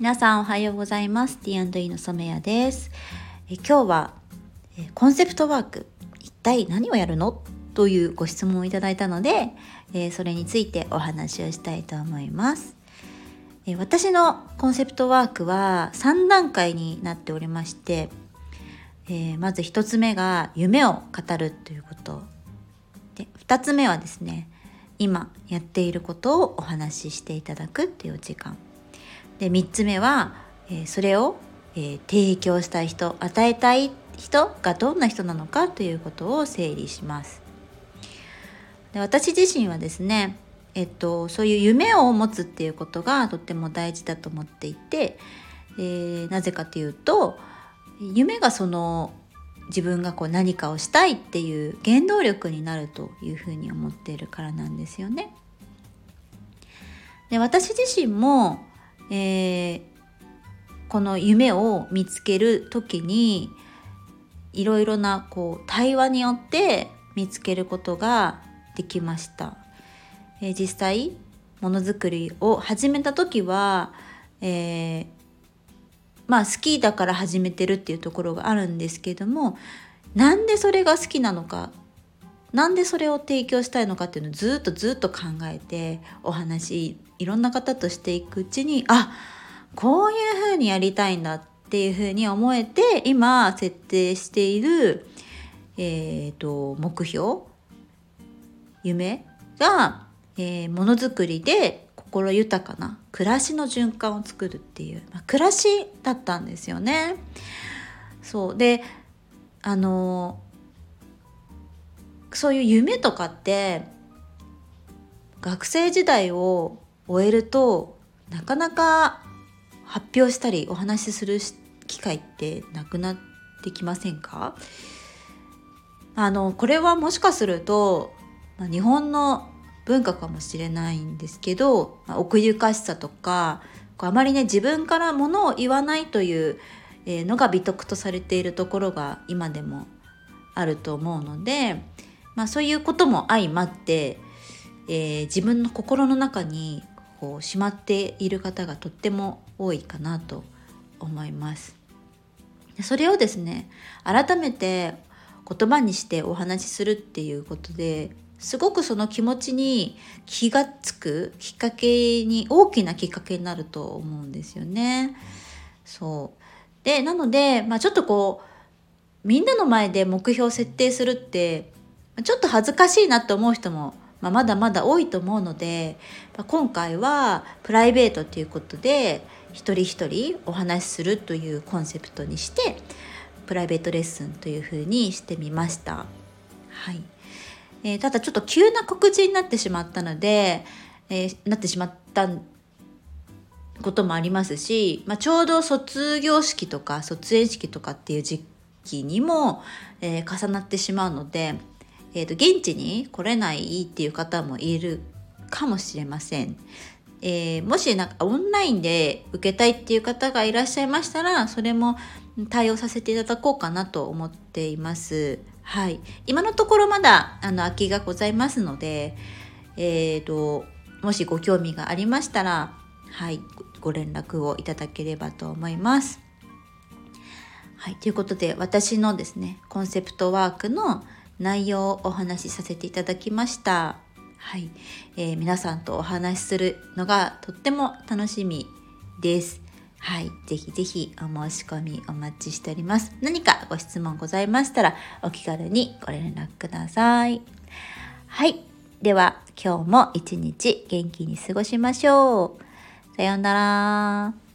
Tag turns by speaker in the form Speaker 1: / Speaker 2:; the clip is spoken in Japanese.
Speaker 1: 皆さんおはようございます。T&E の染谷です。え今日はコンセプトワーク一体何をやるの？というご質問をいただいたので、えそれについてお話をしたいと思います。え私のコンセプトワークは3段階になっておりまして、え、まず1つ目が夢を語るということ。で2つ目はですね今やっていることをお話ししていただくっていう時間。で3つ目は、え、それを、え、提供したい人与えたい人がどんな人なのかということを整理しますで私自身はですねえっと、そういう夢を持つっていうことがとっても大事だと思っていて、えー、なぜかというと夢がその自分がこう何かをしたいっていう原動力になるというふうに思っているからなんですよね。で私自身も、えー、この夢を見つける時にいろいろなこう対話によって見つけることができました。えー、実際ものづくりを始めた時は、えーまあ好きだから始めてるっていうところがあるんですけどもなんでそれが好きなのかなんでそれを提供したいのかっていうのをずっとずっと考えてお話いろんな方としていくうちにあこういうふうにやりたいんだっていうふうに思えて今設定している、えーと、目標夢が、えー、ものづくりで心豊かな暮らしの循環を作るっていう、まあ、暮らしだったんですよね。そうであのそういう夢とかって学生時代を終えるとなかなか発表したりお話しする機会ってなくなってきませんか？あのこれはもしかすると、ま、日本の文化かもしれないんですけど、まあ、奥ゆかしさとかあまりね自分からものを言わないというのが美徳とされているところが今でもあると思うので、まあ、そういうことも相まって、えー、自分の心の中にこうしまっている方がとっても多いかなと思います。それをですね改めて言葉にしてお話しするっていうことですごくその気持ちに気がつくきっかけに大きなきっかけになると思うんですよね。そうでなので、まあ、ちょっとこうみんなの前で目標を設定するってちょっと恥ずかしいなって思う人も、まあ、まだまだ多いと思うので、まあ、今回はプライベートということで一人一人お話しするというコンセプトにしてプライベートレッスンというふうにしてみました。はいえー、ただちょっと急な告知になってしまったので、えー、なってしまったこともありますし、まあ、ちょうど卒業式とか卒園式とかっていう時期にも、えー、重なってしまうので、えー、と現地に来れないっていう方もいるかもしれません。えー、もしなんかオンラインで受けたいっていう方がいらっしゃいましたらそれも対応させていただこうかなと思っています。はい、今のところまだあの空きがございますので、えーと、もしご興味がありましたら、はい、ご連絡をいただければと思います。はい、ということで私のですねコンセプトワークの内容をお話しさせていただきました。はい、えー、皆さんとお話しするのがとっても楽しみです。はい、ぜひぜひお申し込みお待ちしております。何かご質問ございましたらお気軽にご連絡ください。はい、では今日も一日元気に過ごしましょう。さようなら。